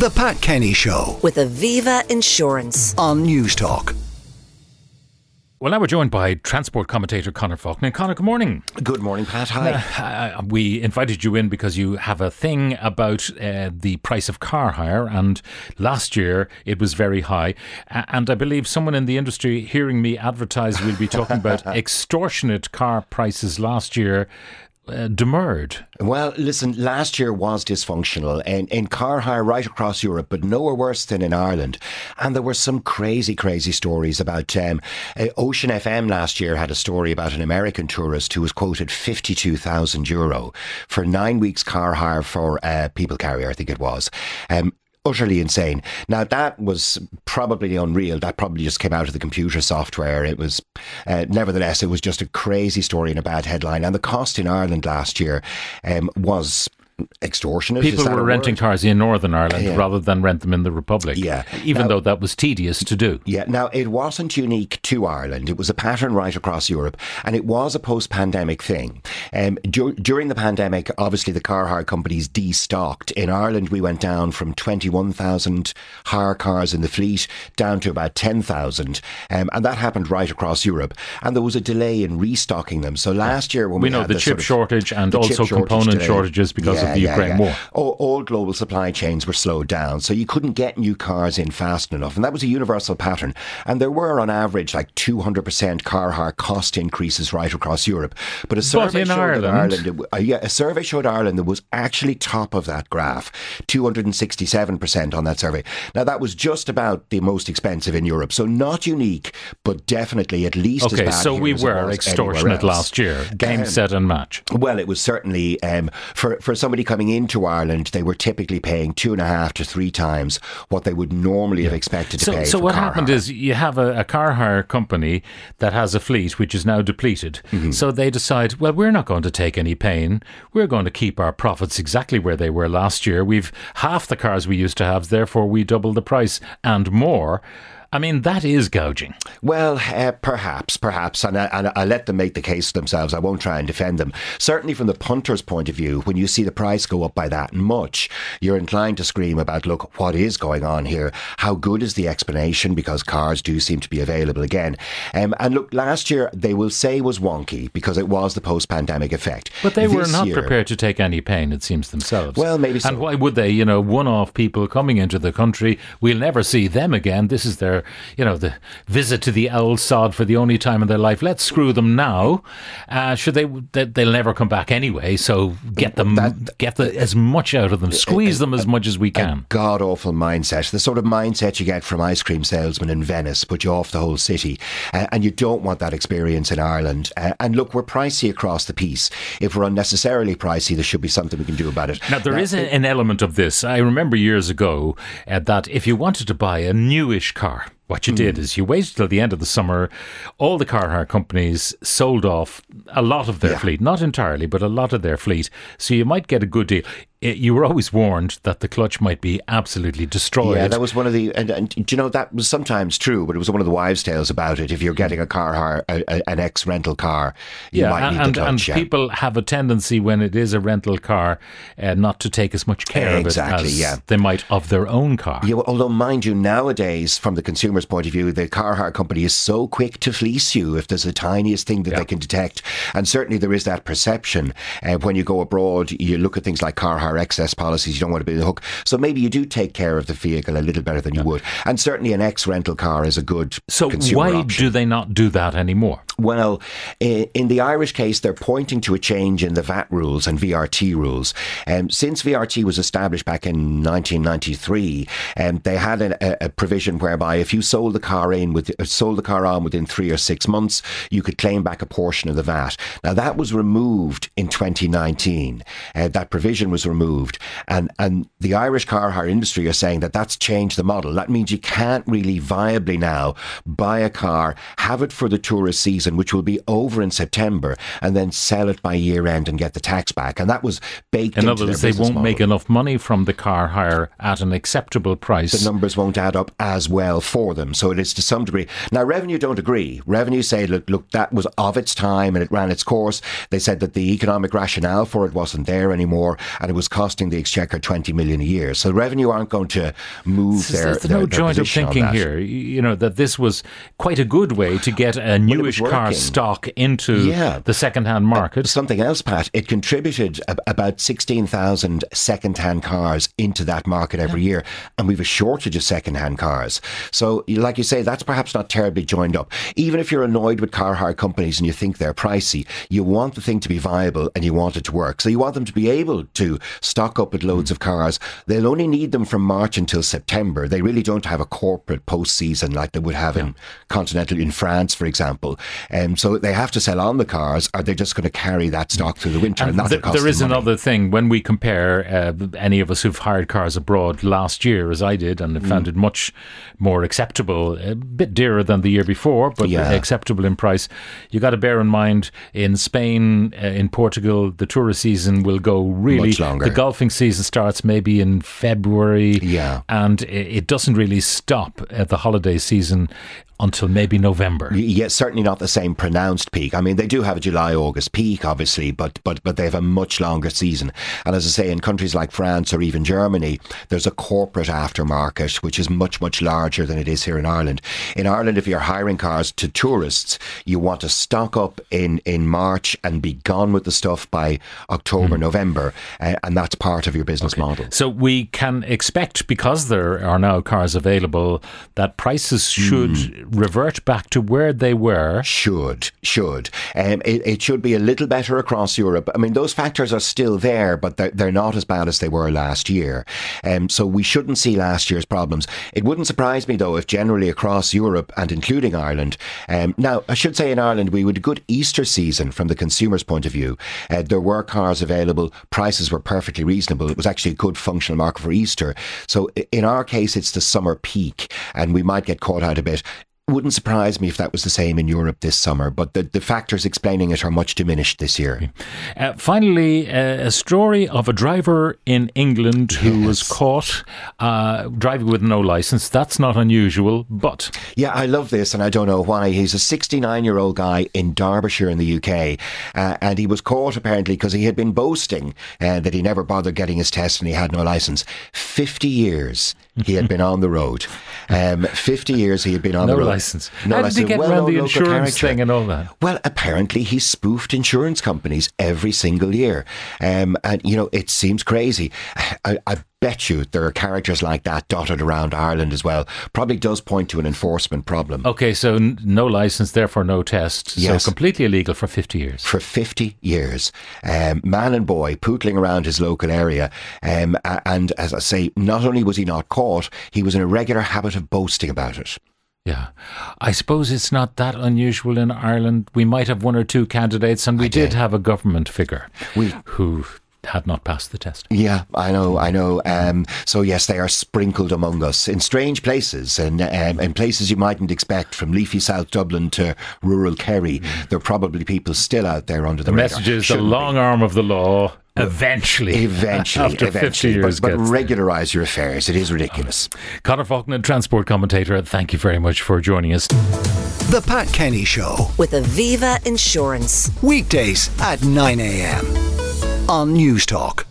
The Pat Kenny Show with Aviva Insurance. on Newstalk. Well, now we're joined by transport commentator Conor Faughnan. Connor, good morning. Good morning, Pat. Hi. Uh, we invited you in because you have a thing about uh, the price of car hire, and last year it was very high. And I believe someone in the industry hearing me advertise will be talking about extortionate car prices last year. Uh, demurred. Well, listen, last year was dysfunctional in, in car hire right across Europe, but nowhere worse than in Ireland. And there were some crazy, crazy stories about um, uh, Ocean FM last year had a story about an American tourist who was quoted 52,000 euro for nine weeks car hire for uh, people carrier, I think it was. Um, utterly insane. Now that was probably unreal. That probably just came out of the computer software. It was, uh, nevertheless, it was just a crazy story and a bad headline. And the cost in Ireland last year um, was extortionate. People were renting word? cars in Northern Ireland Yeah. rather than rent them in the Republic. Yeah. Even Now- though that was tedious to do. Yeah, now it wasn't unique to Ireland. It was a pattern right across Europe, and it was a post-pandemic thing. Um, dur- during the pandemic, obviously the car hire companies destocked. In Ireland, we went down from 21,000 hire cars in the fleet down to about 10,000, um, and that happened right across Europe. And there was a delay in restocking them. So last year, when We we, know had the this chip sort of- shortage and also component delay. shortages because of the Ukraine war. All, all global supply chains were slowed down, so you couldn't get new cars in fast enough, and that was a universal pattern. And there were, on average, like 200% car hire cost increases right across Europe. But a survey in showed Ireland- Ireland, uh, yeah, a survey showed Ireland that was actually top of that graph, 267% on that survey. Now that was just about the most expensive in Europe, so not unique, but definitely at least as Okay, bad so we as were extortionate last year. Game, Um, set, and match. well, it was certainly um, for for somebody coming into Ireland, they were typically paying two and a half to three times what they would normally have expected to So, pay. so what happened hire. is you have a, a car hire company that has a fleet which is now depleted. Mm-hmm. So they decide, well, we're not going to take any pain. We're going to keep our profits exactly where they were last year. We've half the cars we used to have, therefore we double the price and more. I mean, that is gouging. Well, uh, perhaps, perhaps, and I, and I let them make the case themselves. I won't try and defend them. Certainly, from the punter's point of view, when you see the price go up by that much, you're inclined to scream about, look, what is going on here? How good is the explanation? Because cars do seem to be available again. Um, and look, last year they will say was wonky because it was the post-pandemic effect. But they were not year- prepared to take any pain, it seems themselves. Well, maybe so. And why would they? You know, one off people coming into the country, we'll never see them again. This is their, you know, the visit to the old sod for the only time in their life. Let's screw them now. Uh, should they, they, they'll never come back anyway. So get them, That- get the, as much out of them, squeeze them as much as we can. god awful mindset, the sort of mindset you get from ice cream salesmen in Venice, put you off the whole city. Uh, and you don't want that experience in Ireland. Uh, and look, we're pricey across the piece. If we're unnecessarily pricey, there should be something we can do about it. Now, there is a, an element of this. I remember years ago uh, that if you wanted to buy a newish car, what you did hmm. is you waited till the end of the summer. All the car hire companies sold off a lot of their Yeah. fleet, not entirely, but a lot of their fleet. So you might get a good deal. It, you were always warned that the clutch might be absolutely destroyed. Yeah, that was one of the, and, and do you know that was sometimes true, but it was one of the wives' tales about it. If you're getting a car hire, a, a, an ex rental car, you yeah, might and, need and, the clutch. and yeah. people have a tendency when it is a rental car uh, not to take as much care Exactly, of it as yeah. they might of their own car. Yeah, well, although mind you, nowadays, from the consumer's point of view, the car hire company is so quick to fleece you if there's the tiniest thing that Yeah. they can detect. And certainly there is that perception. Uh, when you go abroad, you look at things like car hire excess policies, you don't want to be the hook. So maybe you do take care of the vehicle a little better than you would. And certainly an ex rental car is a good So why option. do they not do that anymore? Well, in the Irish case, they're pointing to a change in the VAT rules and VRT rules. Um, since VRT was established back in 1993, um, they had a, a- provision whereby if you sold the car in with uh, sold the car on within three or six months, you could claim back a portion of the VAT. Now that was removed in 2019. Uh, that provision was removed, and and the Irish car hire industry are saying that that's changed the model. That means you can't really viably now buy a car, have it for the tourist season season, which will be over in September, and then sell it by year end and get the tax back. And that was baked In into other words, their they won't model. make enough money from the car hire at an acceptable price. the numbers won't add up as well for them. So it is to some degree. Now, revenue don't agree. Revenue say, look, look, that was of its time and it ran its course. They said that the economic rationale for it wasn't there anymore and it was costing the exchequer 20 million a year. So revenue aren't going to move There's, their, there's their, no their joint of thinking here. You know that this was quite a good way to get a newish car working. stock into Yeah. the second-hand market. Something else, Pat, it contributed ab- about 16,000 second-hand cars into that market every year, and we've a shortage of second-hand cars. So, like you say, that's perhaps not terribly joined up. Even if you're annoyed with car hire companies and you think they're pricey, you want the thing to be viable and you want it to work. So you want them to be able to stock up with loads of cars. They'll only need them from March until September. They really don't have a corporate post-season like they would have in continental in France, for example. Um, so they have to sell on the cars. Are they just going to carry that stock through the winter? And, And th- there is money. another thing when we compare uh, any of us who've hired cars abroad last year, as I did, and found Mm. it much more acceptable, a bit dearer than the year before, but Yeah. acceptable in price. You got to bear in mind in Spain, uh, in Portugal, the tourist season will go really Much longer. The golfing season starts maybe in February, Yeah. and it doesn't really stop at the holiday season until maybe November. Yeah, certainly not the same pronounced peak. I mean, they do have a July August peak, obviously, but but but they have a much longer season. And as I say, in countries like France or even Germany, there's a corporate aftermarket which is much much larger than it is here in Ireland. In Ireland, if you're hiring cars to tourists, you want to stock up in in March and be gone with the stuff by October, November, uh, and that's part of your business model. So we can expect, because there are now cars available, that prices should Hmm. Revert back to where they were. Should, should. Um, it, it should be a little better across Europe. I mean, those factors are still there, but they're, they're not as bad as they were last year. Um, so we shouldn't see last year's problems. It wouldn't surprise me, though, if generally across Europe and including Ireland, um, now, I should say in Ireland, we had a good Easter season from the consumer's point of view. Uh, there were cars available, prices were perfectly reasonable. It was actually a good functional market for Easter. So in our case, it's the summer peak, and we might get caught out a bit. Wouldn't surprise me if that was the same in Europe this summer, but the, the factors explaining it are much diminished this year. Uh, finally, uh, a story of a driver in England who was caught uh, driving with no license. That's not unusual, but Yeah, I love this, and I don't know why. He's a 69 year old guy in Derbyshire in the UK, uh, and he was caught apparently because he had been boasting uh, that he never bothered getting his test and he had no license. 50 years he had been on the road. Um, 50 years he had been on no the road. license. No How did he get Well-known around the insurance character. thing and all that? Well, apparently he spoofed insurance companies every single year. Um, and, you know, it seems crazy. I, I bet you there are characters like that dotted around Ireland as well. Probably does point to an enforcement problem. Okay, so n- no license, therefore no test. Yes. So completely illegal for 50 years. For 50 years, um, man and boy pootling around his local area. Um, and as I say, not only was he not caught, he was in a regular habit of boasting about it. Yeah. I suppose it's not that unusual in Ireland. We might have one or two candidates, and we did have a government figure We- who had not passed the test. Yeah, I know, I know. Um, so yes, they are sprinkled among us in strange places and um, in places you mightn't expect, from leafy South Dublin to rural Kerry. There are probably people still out there under the, The radar. message is the Shouldn't be. long arm of the law eventually, Eventually, after 50 years, but, but gets there. regularise your affairs. It is ridiculous. Conor Faughnan, transport commentator, thank you very much for joining us. The Pat Kenny Show. with Aviva Insurance. Weekdays at 9 a.m. on Newstalk.